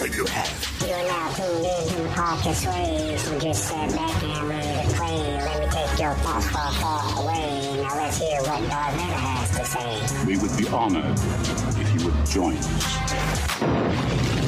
you have. You are now tuned in to the podcast Sway, just sit back and ready to play. Let me take your thoughts far, far away. Now let's hear what Darth Vader has to say. We would be honored if you would join us.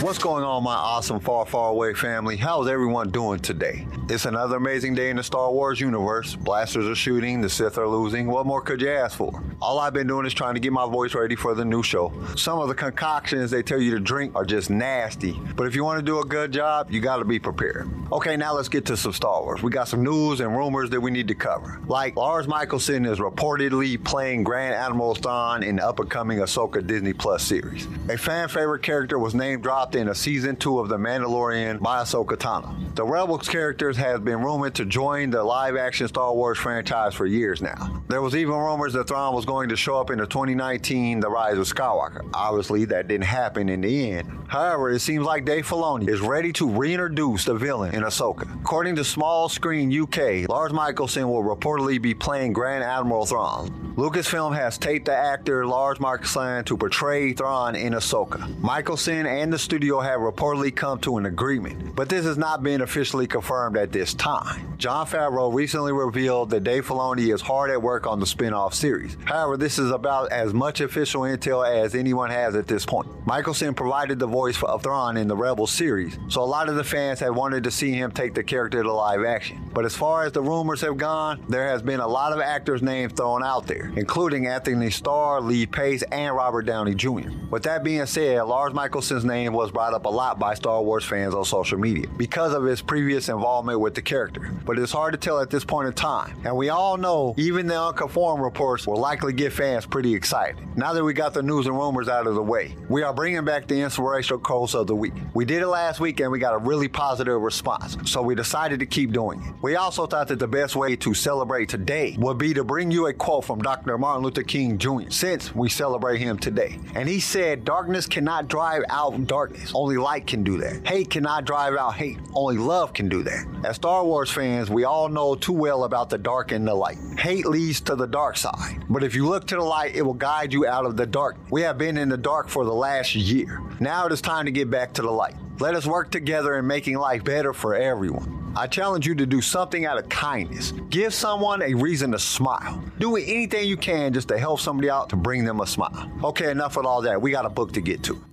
What's going on, my awesome far, far away family? How's everyone doing today? It's another amazing day in the Star Wars universe. Blasters are shooting, the Sith are losing. What more could you ask for? All I've been doing is trying to get my voice ready for the new show. Some of the concoctions they tell you to drink are just nasty, but if you want to do a good job, you got to be prepared. Okay, now let's get to some Star Wars. We got some news and rumors that we need to cover. Like Lars Mikkelsen is reportedly playing Grand Admiral Thrawn in the upcoming Ahsoka Disney Plus series. A fan favorite character was name dropped in a season two of The Mandalorian by Ahsoka Tano. The Rebels characters have been rumored to join the live action Star Wars franchise for years now. There was even rumors that Thrawn was going to show up in the 2019 The Rise of Skywalker. Obviously, that didn't happen in the end. However, it seems like Dave Filoni is ready to reintroduce the villain in Ahsoka. According to Small Screen UK, Lars Mikkelsen will reportedly be playing Grand Admiral Thrawn. Lucasfilm has taped the actor Lars Mikkelsen to portray Thrawn in Ahsoka. Mikkelsen and the studio have reportedly come to an agreement, but this has not been officially confirmed at this time. Jon Favreau recently revealed that Dave Filoni is hard at work on the spin-off series. However, this is about as much official intel as anyone has at this point. Mikkelsen provided the voice of Thrawn in the Rebels series, so a lot of the fans have wanted to see him take the character to live action. But as far as the rumors have gone, there has been a lot of actors' names thrown out there, including Antony Starr, Lee Pace, and Robert Downey Jr. With that being said, Lars Mikkelsen's name was brought up a lot by Star Wars fans on social media because of his previous involvement with the character. But it's hard to tell at this point in time. And we all know even the unconformed reports will likely get fans pretty excited. Now that we got the news and rumors out of the way, we are bringing back the inspirational quotes of the week. We did it last week and we got a really positive response, so we decided to keep doing it. We also thought that the best way to celebrate today would be to bring you a quote from Dr. Martin Luther King Jr. since we celebrate him today. And he said, Darkness cannot drive out darkness, only light can do that. Hate cannot drive out hate, only love can do that. As Star Wars fans, we all know too well about the dark and the light. Hate leads to the dark side, but if you look to the light, it will guide you out of the dark. We have been in the dark for the last year. Now it is time to get back to the light. Let us work together in making life better for everyone. I challenge you to do something out of kindness. Give someone a reason to smile. Do anything you can just to help somebody out to bring them a smile. Okay, enough with all that. We got a book to get to.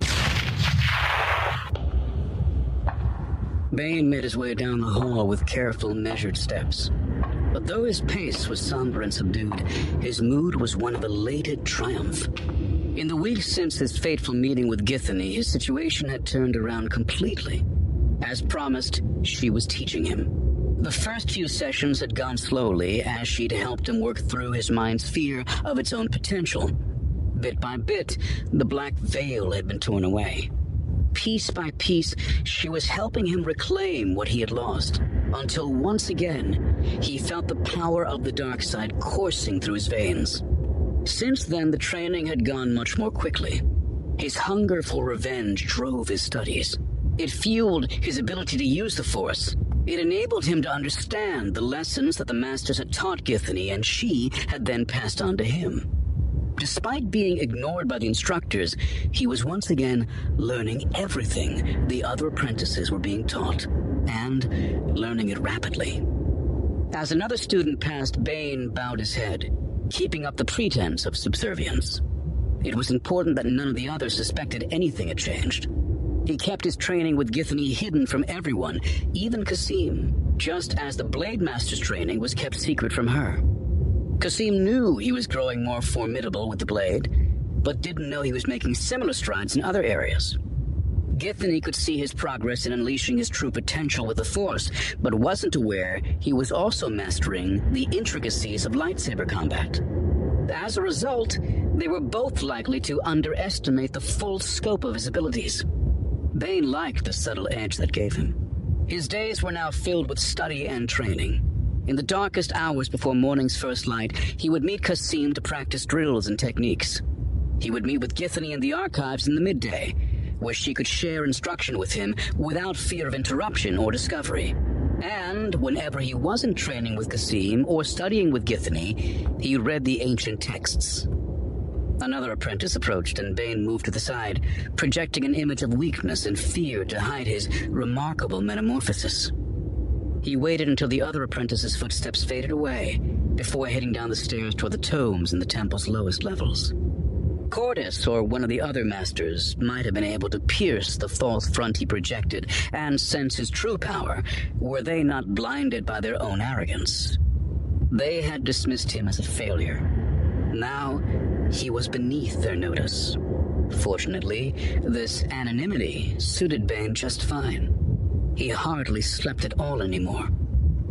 Bane made his way down the hall with careful, measured steps. But though his pace was somber and subdued, his mood was one of elated triumph. In the weeks since his fateful meeting with Githany, his situation had turned around completely. As promised, she was teaching him. The first few sessions had gone slowly as she'd helped him work through his mind's fear of its own potential. Bit by bit, the black veil had been torn away. Piece by piece, she was helping him reclaim what he had lost, until once again, he felt the power of the dark side coursing through his veins. Since then, the training had gone much more quickly. His hunger for revenge drove his studies. It fueled his ability to use the Force. It enabled him to understand the lessons that the Masters had taught Githany and she had then passed on to him. Despite being ignored by the instructors, he was once again learning everything the other apprentices were being taught, and learning it rapidly. As another student passed, Bane bowed his head, keeping up the pretense of subservience. It was important that none of the others suspected anything had changed. He kept his training with Githany hidden from everyone, even Kasim, just as the Blade Master's training was kept secret from her. Kasim knew he was growing more formidable with the blade, but didn't know he was making similar strides in other areas. Githany could see his progress in unleashing his true potential with the Force, but wasn't aware he was also mastering the intricacies of lightsaber combat. As a result, they were both likely to underestimate the full scope of his abilities. Bane liked the subtle edge that gave him. His days were now filled with study and training. In the darkest hours before morning's first light, he would meet Kasim to practice drills and techniques. He would meet with Githany in the archives in the midday, where she could share instruction with him without fear of interruption or discovery. And whenever he wasn't training with Kasim or studying with Githany, he read the ancient texts. Another apprentice approached, and Bane moved to the side, projecting an image of weakness and fear to hide his remarkable metamorphosis. He waited until the other apprentice's footsteps faded away before heading down the stairs toward the tomes in the temple's lowest levels. Qordis or one of the other masters might have been able to pierce the false front he projected and sense his true power were they not blinded by their own arrogance. They had dismissed him as a failure. Now, he was beneath their notice. Fortunately, this anonymity suited Bane just fine. He hardly slept at all anymore.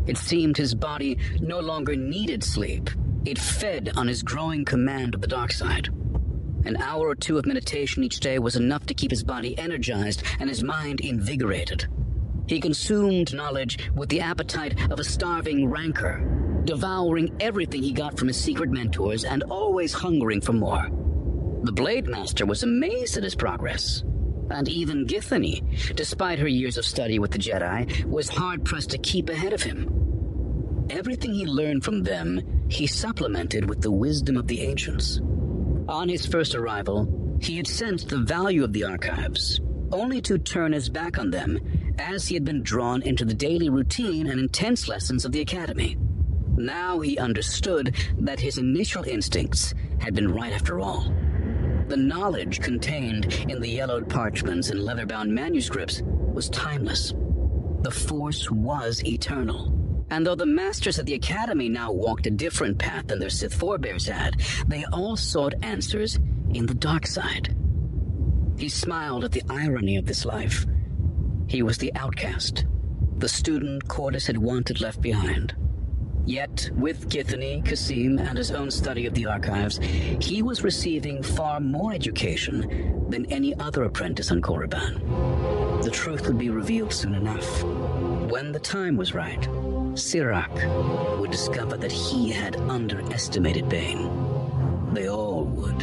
It seemed his body no longer needed sleep. It fed on his growing command of the dark side. An hour or two of meditation each day was enough to keep his body energized and his mind invigorated. He consumed knowledge with the appetite of a starving rancor, devouring everything he got from his secret mentors and always hungering for more. The Blade Master was amazed at his progress. And even Githany, despite her years of study with the Jedi, was hard pressed to keep ahead of him. Everything he learned from them, he supplemented with the wisdom of the ancients. On his first arrival, he had sensed the value of the archives, only to turn his back on them as he had been drawn into the daily routine and intense lessons of the academy. Now he understood that his initial instincts had been right after all. The knowledge contained in the yellowed parchments and leather-bound manuscripts was timeless. The Force was eternal. And though the masters of the Academy now walked a different path than their Sith forebears had, they all sought answers in the dark side. He smiled at the irony of this life. He was the outcast, the student Qordis had wanted left behind. Yet, with Githany, Kasim, and his own study of the archives, he was receiving far more education than any other apprentice on Korriban. The truth would be revealed soon enough. When the time was right, Sirak would discover that he had underestimated Bane. They all would.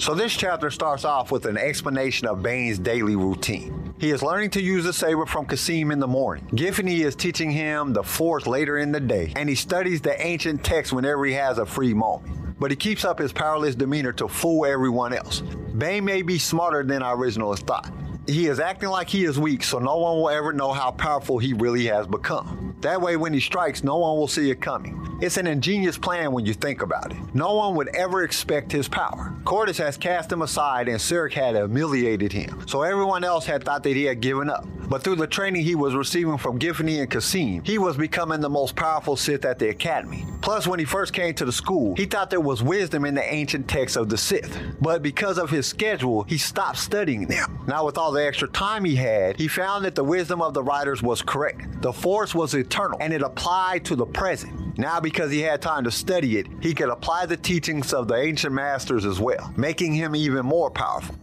So this chapter starts off with an explanation of Bane's daily routine. He is learning to use the saber from Kasim in the morning. Githany is teaching him the Force later in the day, and he studies the ancient texts whenever he has a free moment. But he keeps up his powerless demeanor to fool everyone else. Bane may be smarter than our originalists thought. He is acting like he is weak, so no one will ever know how powerful he really has become. That way, when he strikes, no one will see it coming. It's an ingenious plan when you think about it. No one would ever expect his power. Qordis has cast him aside and Sirak had humiliated him, so everyone else had thought that he had given up. But through the training he was receiving from Githany and Kasim, he was becoming the most powerful Sith at the Academy. Plus, when he first came to the school, he thought there was wisdom in the ancient texts of the Sith. But because of his schedule, he stopped studying them. Now, with all the extra time he had, he found that the wisdom of the writers was correct. The Force was eternal, and it applied to the present. Now, because he had time to study it, he could apply the teachings of the ancient masters as well, making him even more powerful.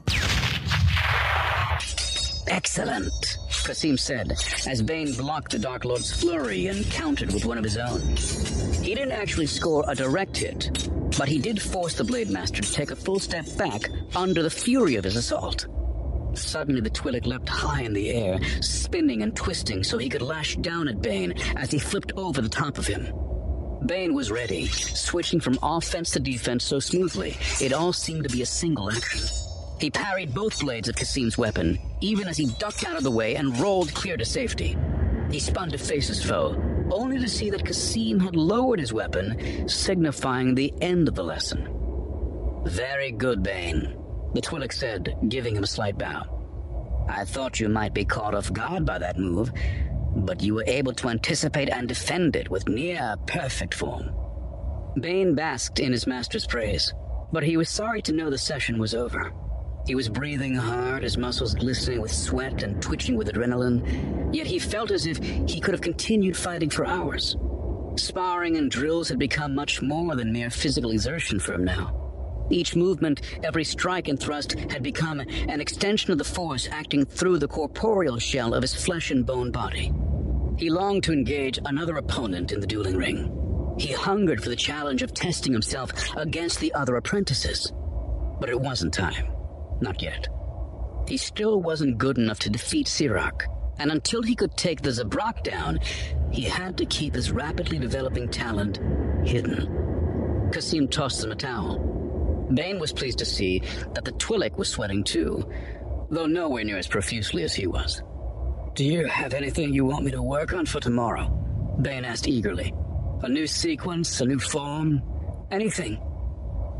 Excellent, Kasim said, as Bane blocked the Dark Lord's flurry and countered with one of his own. He didn't actually score a direct hit, but he did force the Blade Master to take a full step back under the fury of his assault. Suddenly, the Twi'lek leapt high in the air, spinning and twisting so he could lash down at Bane as he flipped over the top of him. Bane was ready, switching from offense to defense so smoothly, it all seemed to be a single action. He parried both blades of Kasim's weapon, even as he ducked out of the way and rolled clear to safety. He spun to face his foe, only to see that Kasim had lowered his weapon, signifying the end of the lesson. Very good, Bane, the Twi'lek said, giving him a slight bow. I thought you might be caught off guard by that move, but you were able to anticipate and defend it with near perfect form. Bane basked in his master's praise, but he was sorry to know the session was over. He was breathing hard, his muscles glistening with sweat and twitching with adrenaline, yet he felt as if he could have continued fighting for hours. Sparring and drills had become much more than mere physical exertion for him now. Each movement, every strike and thrust had become an extension of the force acting through the corporeal shell of his flesh and bone body. He longed to engage another opponent in the dueling ring. He hungered for the challenge of testing himself against the other apprentices. But it wasn't time. Not yet. He still wasn't good enough to defeat Sirak, and until he could take the Zabrak down, he had to keep his rapidly developing talent hidden. Kasim tossed him a towel. Bane was pleased to see that the Twi'lek was sweating too, though nowhere near as profusely as he was. Do you have anything you want me to work on for tomorrow? Bane asked eagerly. A new sequence, a new form, anything.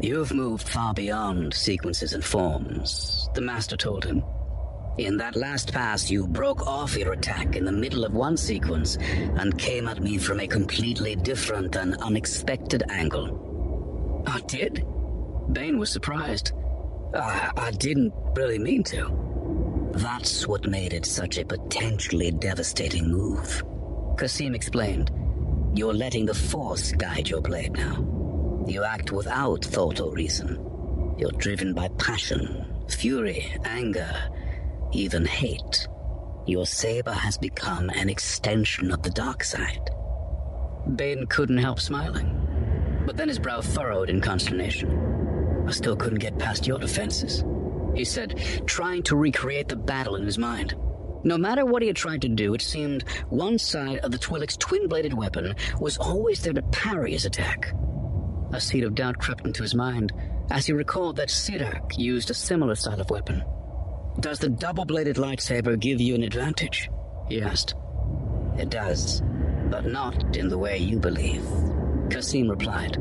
You've moved far beyond sequences and forms, the Master told him. In that last pass, you broke off your attack in the middle of one sequence and came at me from a completely different and unexpected angle. I did? Bane was surprised. I, I didn't really mean to. That's what made it such a potentially devastating move. Kasim explained. You're letting the Force guide your blade now. You act without thought or reason. You're driven by passion, fury, anger, even hate. Your saber has become an extension of the dark side. Bane couldn't help smiling, but then his brow furrowed in consternation. I still couldn't get past your defenses, he said, trying to recreate the battle in his mind. No matter what he had tried to do, it seemed one side of the Twi'lek's twin-bladed weapon was always there to parry his attack. A seed of doubt crept into his mind as he recalled that Sirak used a similar style of weapon. Does the double-bladed lightsaber give you an advantage? He asked. It does, but not in the way you believe, Kasim replied.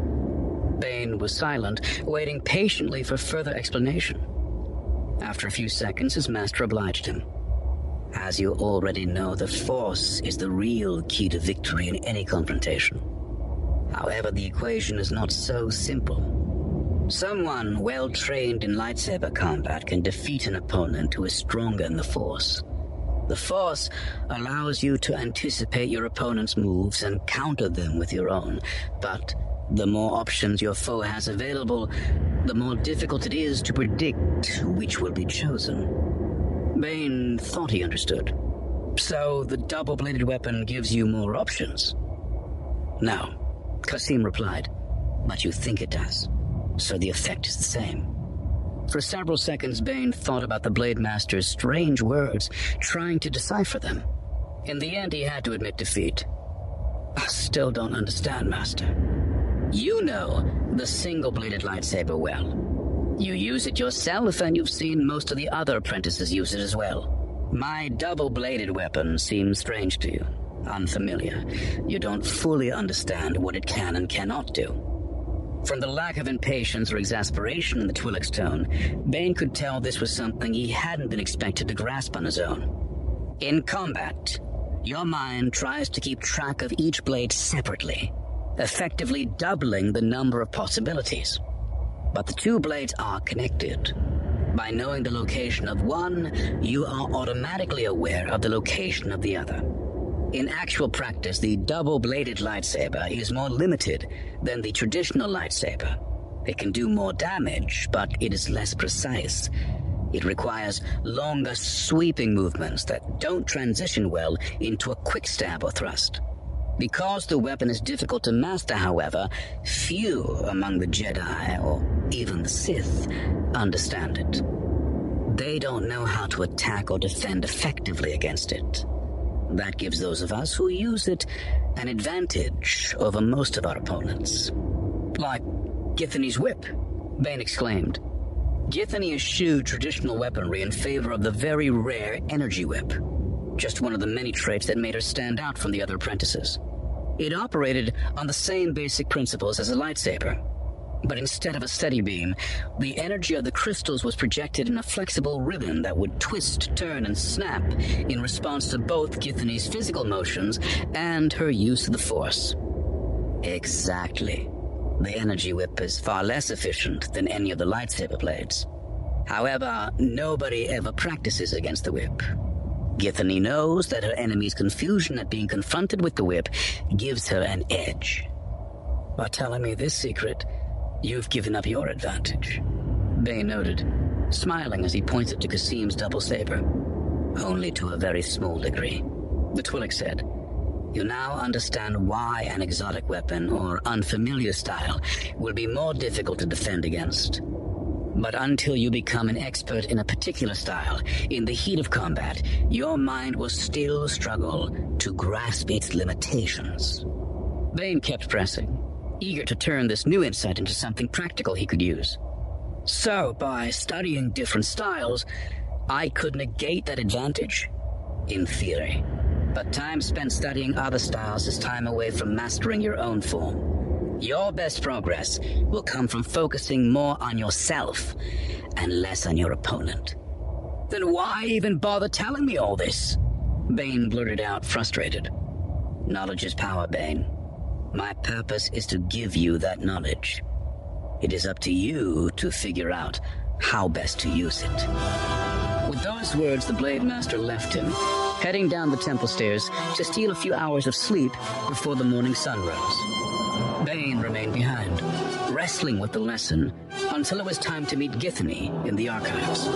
Bane was silent, waiting patiently for further explanation. After a few seconds, his master obliged him. As you already know, the Force is the real key to victory in any confrontation. However, the equation is not so simple. Someone well trained in lightsaber combat can defeat an opponent who is stronger in the Force. The Force allows you to anticipate your opponent's moves and counter them with your own, but the more options your foe has available, the more difficult it is to predict which will be chosen. Bane thought he understood. So the double bladed weapon gives you more options? No, Kasim replied, but you think it does so the effect is the same. For several seconds, Bane thought about the Blade Master's strange words, trying to decipher them. In the end, he had to admit defeat. I still don't understand, Master. You know the single-bladed lightsaber well. You use it yourself, and you've seen most of the other apprentices use it as well. My double-bladed weapon seems strange to you, unfamiliar. You don't fully understand what it can and cannot do. From the lack of impatience or exasperation in the Twi'lek's tone, Bane could tell this was something he hadn't been expected to grasp on his own. In combat, your mind tries to keep track of each blade separately, effectively doubling the number of possibilities. But the two blades are connected. By knowing the location of one, you are automatically aware of the location of the other. In actual practice, the double-bladed lightsaber is more limited than the traditional lightsaber. It can do more damage, but it is less precise. It requires longer sweeping movements that don't transition well into a quick stab or thrust. Because the weapon is difficult to master, however, few among the Jedi, or even the Sith, understand it. They don't know how to attack or defend effectively against it. That gives those of us who use it an advantage over most of our opponents. Like Githany's whip, Bane exclaimed. Githany eschewed traditional weaponry in favor of the very rare energy whip, just one of the many traits that made her stand out from the other apprentices. It operated on the same basic principles as a lightsaber, but instead of a steady beam, the energy of the crystals was projected in a flexible ribbon that would twist, turn, and snap in response to both Githany's physical motions and her use of the Force. Exactly. The energy whip is far less efficient than any of the lightsaber blades. However, nobody ever practices against the whip. Githany knows that her enemy's confusion at being confronted with the whip gives her an edge. By telling me this secret, You've given up your advantage. Bane noted, smiling as he pointed to Kasim's double saber. Only to a very small degree. The Twi'lek said, You now understand why an exotic weapon or unfamiliar style will be more difficult to defend against. But until you become an expert in a particular style, in the heat of combat, your mind will still struggle to grasp its limitations. Bane kept pressing eager to turn this new insight into something practical he could use. So, by studying different styles, I could negate that advantage. In theory. But time spent studying other styles is time away from mastering your own form. Your best progress will come from focusing more on yourself and less on your opponent. Then why even bother telling me all this? Bane blurted out, frustrated. Knowledge is power, Bane. My purpose is to give you that knowledge. It is up to you to figure out how best to use it. With those words, the Blade Master left him, heading down the temple stairs to steal a few hours of sleep before the morning sun rose. Bane remained behind, wrestling with the lesson until it was time to meet Githany in the archives.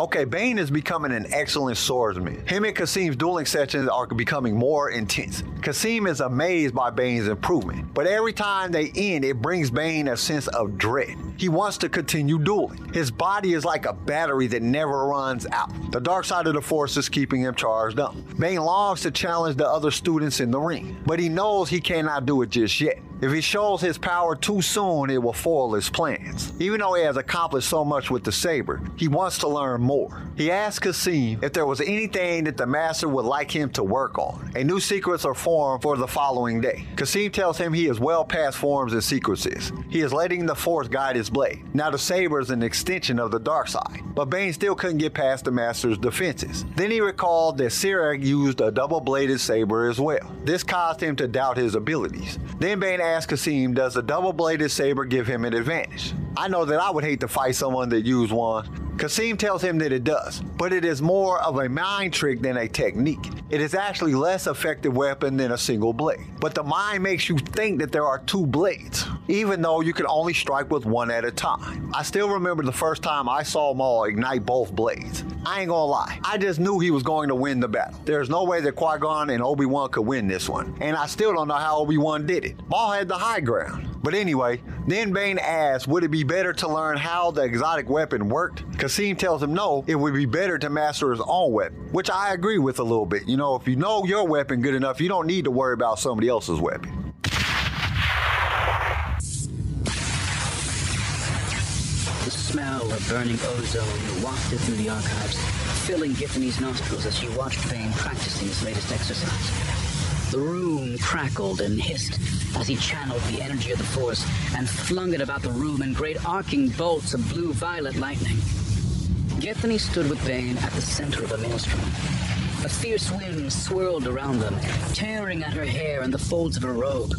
Okay, Bane is becoming an excellent swordsman. Him and Kasim's dueling sessions are becoming more intense. Kasim is amazed by Bane's improvement, but every time they end, it brings Bane a sense of dread. He wants to continue dueling. His body is like a battery that never runs out. The dark side of the force is keeping him charged up. Bane longs to challenge the other students in the ring, but he knows he cannot do it just yet. If he shows his power too soon, it will foil his plans. Even though he has accomplished so much with the saber, he wants to learn more. He asks Kasim if there was anything that the master would like him to work on. A new secrets are formed for the following day. Kasim tells him he is well past forms and sequences. He is letting the force guide his blade. Now the saber is an extension of the dark side, but Bane still couldn't get past the master's defenses. Then he recalled that Sirak used a double-bladed saber as well. This caused him to doubt his abilities. Then Bane asked Kasim, does a double-bladed saber give him an advantage? I know that I would hate to fight someone that used one. Kasim tells him that it does, but it is more of a mind trick than a technique. It is actually less effective weapon than a single blade. But the mind makes you think that there are two blades, even though you can only strike with one at a time. I still remember the first time I saw Maul ignite both blades. I ain't gonna lie, I just knew he was going to win the battle. There's no way that Qui-Gon and Obi-Wan could win this one, and I still don't know how Obi-Wan did it. Maul had the high ground. But anyway, then Bane asks, would it be better to learn how the exotic weapon worked? Kasim tells him no, it would be better to master his own weapon, which I agree with a little bit. You know, if you know your weapon good enough, you don't need to worry about somebody else's weapon. The smell of burning ozone wafted through the archives, filling Githany's nostrils as she watched Bane practicing his latest exercise. The room crackled and hissed as he channeled the energy of the Force and flung it about the room in great arcing bolts of blue-violet lightning. Githany stood with Bane at the center of a maelstrom. A fierce wind swirled around them, tearing at her hair and the folds of her robe.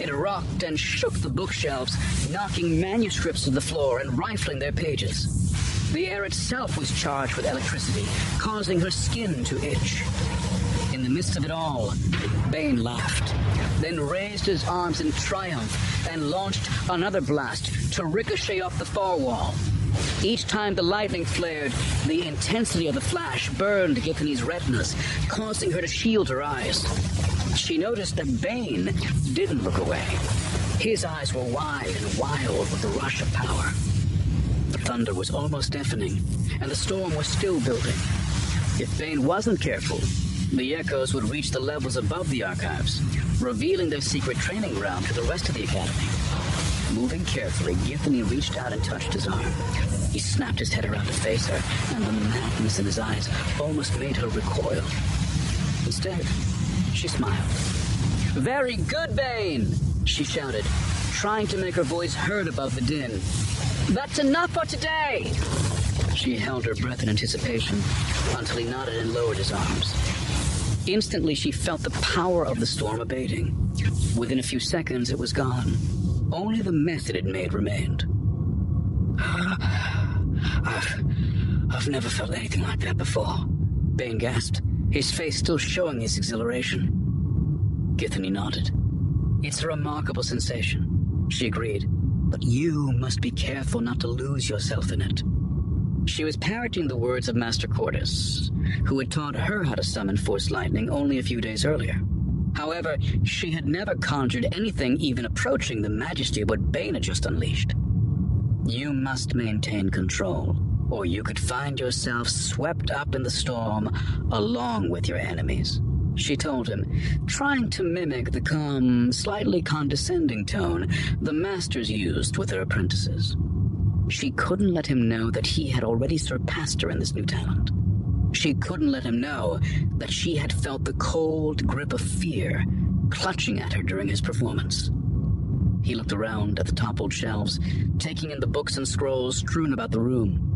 It rocked and shook the bookshelves, knocking manuscripts to the floor and rifling their pages. The air itself was charged with electricity, causing her skin to itch. The midst of it all, Bane laughed, then raised his arms in triumph and launched another blast to ricochet off the far wall. Each time the lightning flared, the intensity of the flash burned Githany's retinas, causing her to shield her eyes. She noticed that Bane didn't look away. His eyes were wide and wild with the rush of power. The thunder was almost deafening, and the storm was still building. If Bane wasn't careful, the echoes would reach the levels above the archives, revealing their secret training ground to the rest of the academy. Moving carefully, Githany reached out and touched his arm. He snapped his head around to face her, and the madness in his eyes almost made her recoil. Instead, she smiled. Very good, Bane, she shouted, trying to make her voice heard above the din. That's enough for today! She held her breath in anticipation until he nodded and lowered his arms. Instantly, she felt the power of the storm abating. Within a few seconds, it was gone. Only the mess it had made remained. I've, I've never felt anything like that before. Bane gasped, his face still showing his exhilaration. Githany nodded. It's a remarkable sensation, she agreed, but you must be careful not to lose yourself in it. She was parroting the words of Master Qordis, who had taught her how to summon Force Lightning only a few days earlier. However, she had never conjured anything even approaching the majesty of what Bane had just unleashed. You must maintain control, or you could find yourself swept up in the storm along with your enemies. she told him, trying to mimic the calm, slightly condescending tone the masters used with their apprentices. She couldn't let him know that he had already surpassed her in this new talent. She couldn't let him know that she had felt the cold grip of fear clutching at her during his performance. He looked around at the toppled shelves, taking in the books and scrolls strewn about the room.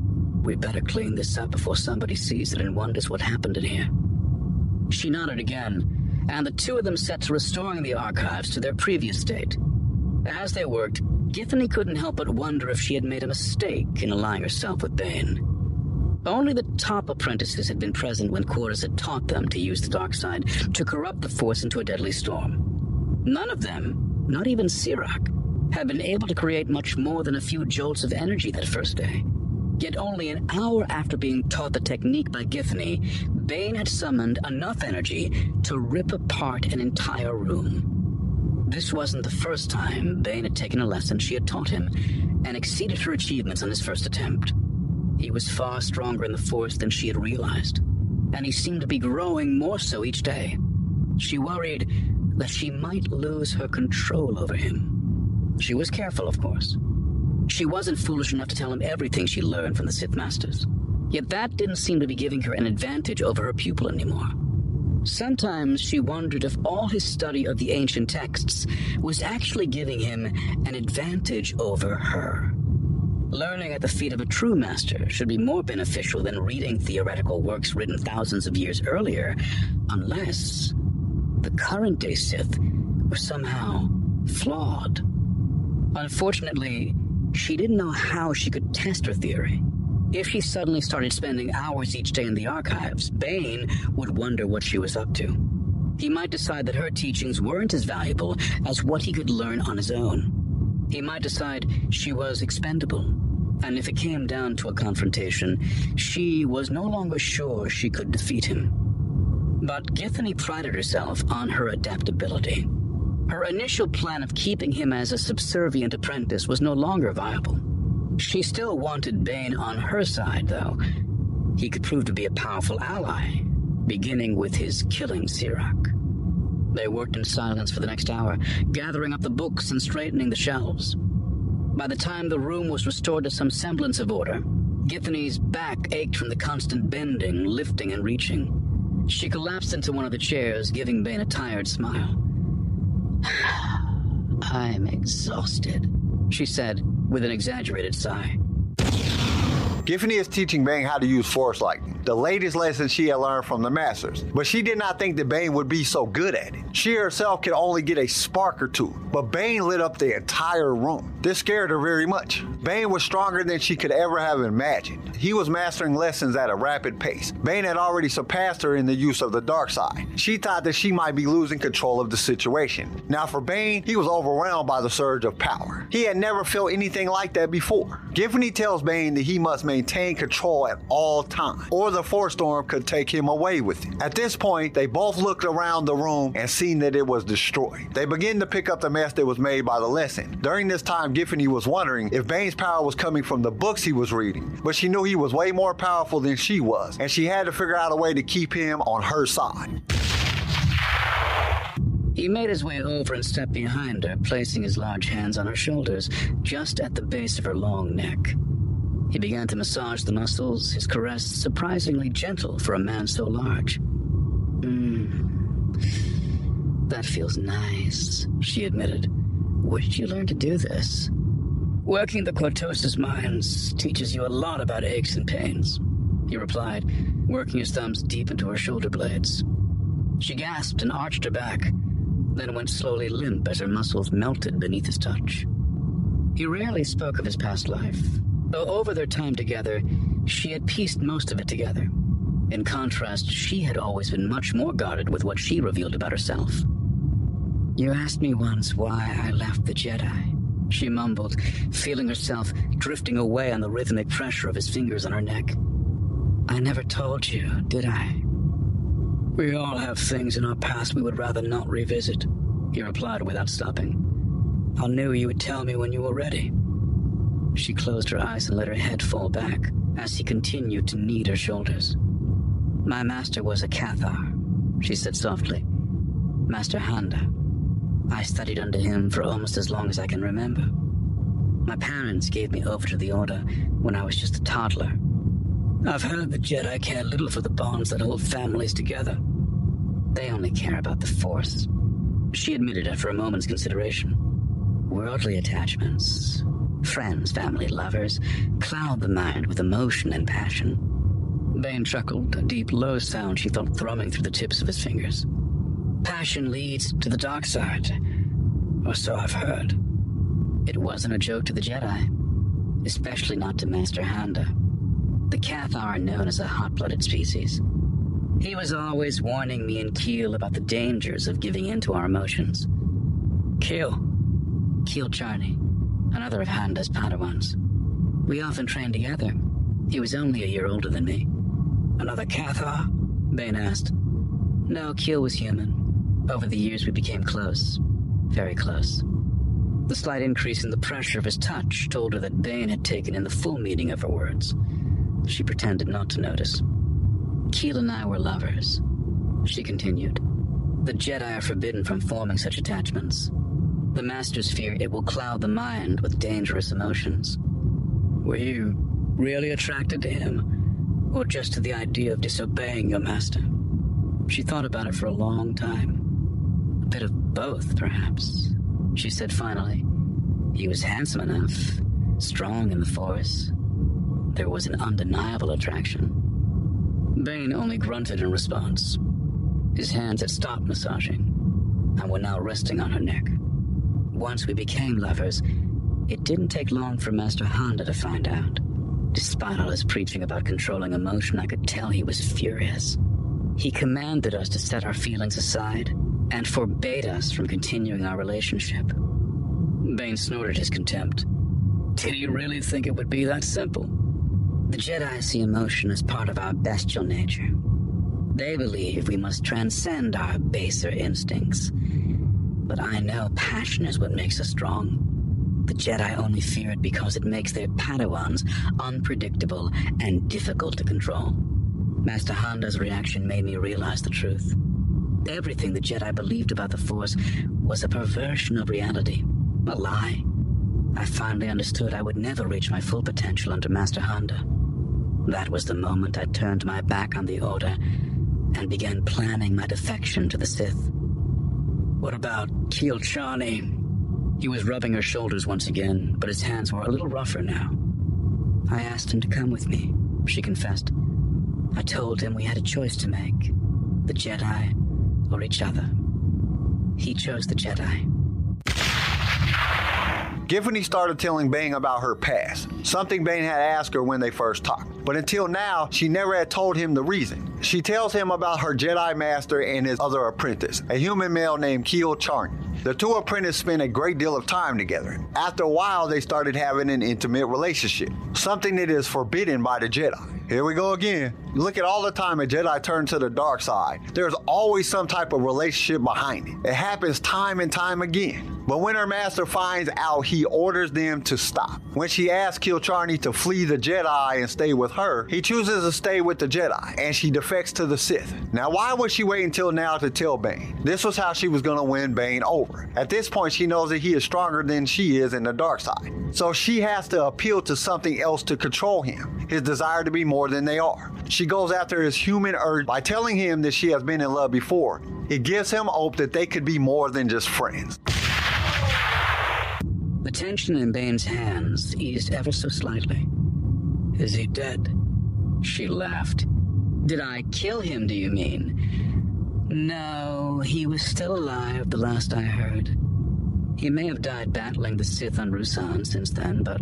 We better clean this up before somebody sees it and wonders what happened in here. She nodded again, and the two of them set to restoring the archives to their previous state. As they worked, Githany couldn't help but wonder if she had made a mistake in allying herself with Bane. Only the top apprentices had been present when Qordis had taught them to use the dark side to corrupt the Force into a deadly storm. None of them, not even Sirak, had been able to create much more than a few jolts of energy that first day. Yet only an hour after being taught the technique by Githany, Bane had summoned enough energy to rip apart an entire room. This wasn't the first time Bane had taken a lesson she had taught him and exceeded her achievements on his first attempt. He was far stronger in the Force than she had realized, and he seemed to be growing more so each day. She worried that she might lose her control over him. She was careful, of course. She wasn't foolish enough to tell him everything she learned from the Sith Masters. Yet that didn't seem to be giving her an advantage over her pupil anymore. Sometimes she wondered if all his study of the ancient texts was actually giving him an advantage over her. Learning at the feet of a true master should be more beneficial than reading theoretical works written thousands of years earlier, unless the current day Sith were somehow flawed. Unfortunately, she didn't know how she could test her theory. If she suddenly started spending hours each day in the archives, Bane would wonder what she was up to. He might decide that her teachings weren't as valuable as what he could learn on his own. He might decide she was expendable, and if it came down to a confrontation, she was no longer sure she could defeat him. But Githany prided herself on her adaptability. Her initial plan of keeping him as a subservient apprentice was no longer viable. She still wanted Bane on her side, though. He could prove to be a powerful ally, beginning with his killing Sirak. They worked in silence for the next hour, gathering up the books and straightening the shelves. By the time the room was restored to some semblance of order, Githany's back ached from the constant bending, lifting, and reaching. She collapsed into one of the chairs, giving Bane a tired smile. I'm exhausted, she said with an exaggerated sigh. Githany is teaching Bane how to use Force Lightning, the latest lesson she had learned from the Masters. But she did not think that Bane would be so good at it. She herself could only get a spark or two, but Bane lit up the entire room. This scared her very much. Bane was stronger than she could ever have imagined. He was mastering lessons at a rapid pace. Bane had already surpassed her in the use of the dark side. She thought that she might be losing control of the situation. Now, for Bane, he was overwhelmed by the surge of power. He had never felt anything like that before. Githany tells Bane that he must maintain control at all times, or the Force Storm could take him away with it. At this point, they both looked around the room and seen that it was destroyed. They began to pick up the mess that was made by the lesson. During this time, Githany was wondering if Bane's power was coming from the books he was reading, but she knew he was way more powerful than she was, and she had to figure out a way to keep him on her side. He made his way over and stepped behind her, placing his large hands on her shoulders, just at the base of her long neck. He began to massage the muscles, his caress surprisingly gentle for a man so large. Mmm. That feels nice, she admitted. Where did you learn to do this? Working the cortosis mines teaches you a lot about aches and pains, he replied, working his thumbs deep into her shoulder blades. She gasped and arched her back, then went slowly limp as her muscles melted beneath his touch. He rarely spoke of his past life, over their time together, she had pieced most of it together. In contrast, she had always been much more guarded with what she revealed about herself. You asked me once why I left the Jedi, she mumbled, feeling herself drifting away on the rhythmic pressure of his fingers on her neck. I never told you, did I? We all have things in our past we would rather not revisit, he replied without stopping. I knew you would tell me when you were ready. She closed her eyes and let her head fall back as he continued to knead her shoulders. My master was a Cathar, she said softly. Master Handa. I studied under him for almost as long as I can remember. My parents gave me over to the Order when I was just a toddler. I've heard the Jedi care little for the bonds that hold families together. They only care about the Force. She admitted after a moment's consideration. Worldly attachments, friends, family, lovers, cloud the mind with emotion and passion. Bane chuckled, a deep, low sound she felt thrumming through the tips of his fingers. Passion leads to the dark side, or so I've heard. It wasn't a joke to the Jedi, especially not to Master Handa. The Cathar are known as a hot-blooded species. He was always warning me and Keel about the dangers of giving in to our emotions. Keel, Keel Charney, another of Handa's Padawans. We often trained together. He was only a year older than me. Another Cathar? Bane asked. No, Keel was human. Over the years, we became close. Very close. The slight increase in the pressure of his touch told her that Bane had taken in the full meaning of her words. She pretended not to notice. Keel and I were lovers, she continued. The Jedi are forbidden from forming such attachments. The Masters fear it will cloud the mind with dangerous emotions. Were you really attracted to him? Or just to the idea of disobeying your master? She thought about it for a long time. A bit of both, perhaps, she said finally. He was handsome enough, strong in the Force. There was an undeniable attraction. Bane only grunted in response. His hands had stopped massaging and were now resting on her neck. Once we became lovers, it didn't take long for Master Handa to find out. Despite all his preaching about controlling emotion, I could tell he was furious. He commanded us to set our feelings aside and forbade us from continuing our relationship. Bane snorted his contempt. Did he really think it would be that simple? The Jedi see emotion as part of our bestial nature. They believe we must transcend our baser instincts but I know passion is what makes us strong. The Jedi only fear it because it makes their Padawans unpredictable and difficult to control. Master Handa's reaction made me realize the truth. Everything the Jedi believed about the Force was a perversion of reality, a lie. I finally understood I would never reach my full potential under Master Handa. That was the moment I turned my back on the Order and began planning my defection to the Sith. What about Keel Charney? He was rubbing her shoulders once again, but his hands were a little rougher now. I asked him to come with me, she confessed. I told him we had a choice to make the Jedi or each other. He chose the Jedi. Githany started telling Bane about her past, something Bane had asked her when they first talked. But until now, she never had told him the reason. She tells him about her Jedi Master and his other apprentice, a human male named Keel Charney. The two apprentices spent a great deal of time together. After a while, they started having an intimate relationship, something that is forbidden by the Jedi. Here we go again. Look at all the time a Jedi turns to the dark side. There's always some type of relationship behind it. It happens time and time again. But when her master finds out, he orders them to stop. When she asks Keel to flee the Jedi and stay with her, he chooses to stay with the Jedi, and she defects to the Sith. Now, why would she wait until now to tell Bane? This was how she was going to win Bane over. At this point, she knows that he is stronger than she is in the dark side. So she has to appeal to something else to control him, his desire to be more than they are. She goes after his human urge by telling him that she has been in love before. It gives him hope that they could be more than just friends. The tension in Bane's hands eased ever so slightly. Is he dead? She laughed. Did I kill him, do you mean? No, he was still alive the last I heard. He may have died battling the Sith on Ruusan since then, but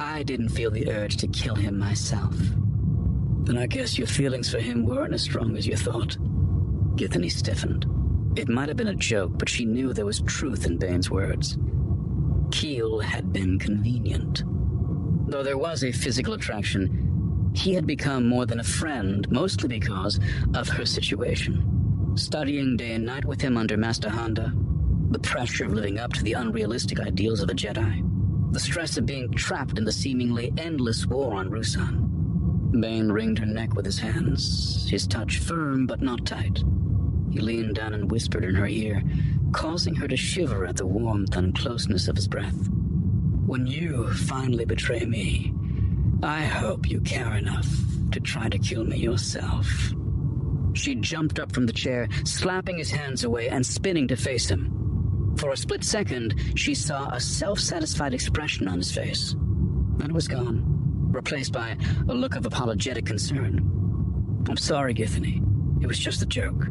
I didn't feel the urge to kill him myself. Then I guess your feelings for him weren't as strong as you thought. Githany stiffened. It might have been a joke, but she knew there was truth in Bane's words. Keel had been convenient. Though there was a physical attraction, he had become more than a friend, mostly because of her situation. Studying day and night with him under Master Handa, the pressure of living up to the unrealistic ideals of a Jedi, the stress of being trapped in the seemingly endless war on Ruusan. Bane ringed her neck with his hands, his touch firm but not tight. He leaned down and whispered in her ear, causing her to shiver at the warmth and closeness of his breath. When you finally betray me, I hope you care enough to try to kill me yourself. She jumped up from the chair, slapping his hands away and spinning to face him. For a split second, she saw a self satisfied expression on his face. Then it was gone, replaced by a look of apologetic concern. I'm sorry, Githany. It was just a joke.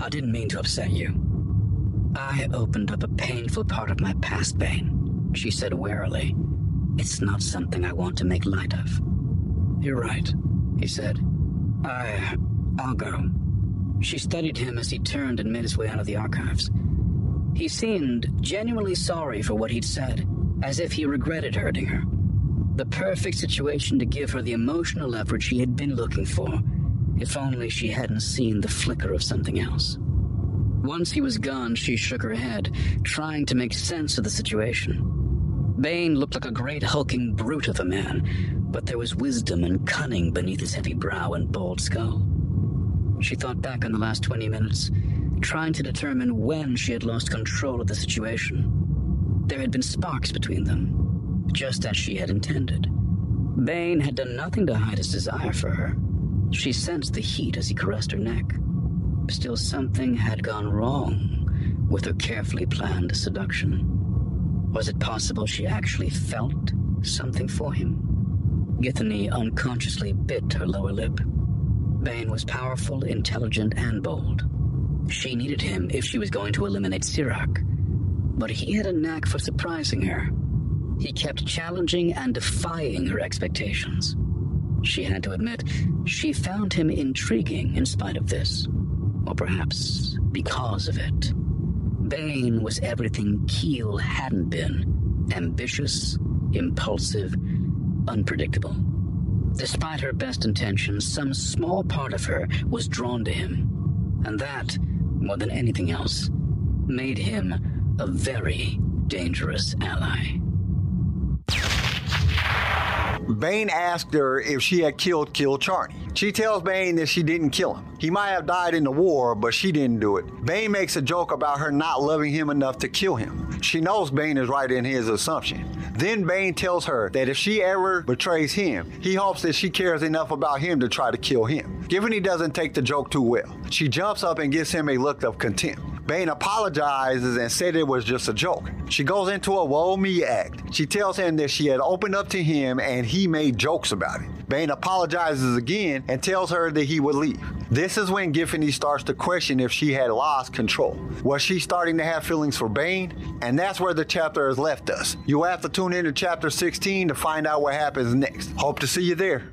I didn't mean to upset you. I opened up a painful part of my past Bane, she said warily. It's not something I want to make light of. You're right, he said. I. I'll go. She studied him as he turned and made his way out of the archives. He seemed genuinely sorry for what he'd said, as if he regretted hurting her. The perfect situation to give her the emotional leverage she had been looking for if only she hadn't seen the flicker of something else. Once he was gone, she shook her head, trying to make sense of the situation. Bane looked like a great hulking brute of a man, but there was wisdom and cunning beneath his heavy brow and bald skull. She thought back on the last 20 minutes, trying to determine when she had lost control of the situation. There had been sparks between them, just as she had intended. Bane had done nothing to hide his desire for her. She sensed the heat as he caressed her neck. Still, something had gone wrong with her carefully planned seduction. Was it possible she actually felt something for him? Githany unconsciously bit her lower lip. Bane was powerful, intelligent, and bold. She needed him if she was going to eliminate Sirak. But he had a knack for surprising her. He kept challenging and defying her expectations. She had to admit, she found him intriguing in spite of this. Or perhaps because of it. Bane was everything Kiel hadn't been ambitious, impulsive, unpredictable. Despite her best intentions, some small part of her was drawn to him. And that, more than anything else, made him a very dangerous ally. Bane asked her if she had killed Kiel Charny. She tells Bane that she didn't kill him. He might have died in the war, but she didn't do it. Bane makes a joke about her not loving him enough to kill him. She knows Bane is right in his assumption. Then Bane tells her that if she ever betrays him, he hopes that she cares enough about him to try to kill him. Given he doesn't take the joke too well, she jumps up and gives him a look of contempt. Bane apologizes and said it was just a joke. She goes into a woe me act. She tells him that she had opened up to him and he made jokes about it. Bane apologizes again and tells her that he would leave. This is when Githany starts to question if she had lost control. Was she starting to have feelings for Bane? And that's where the chapter has left us. You'll have to tune in to chapter 16 to find out what happens next. Hope to see you there.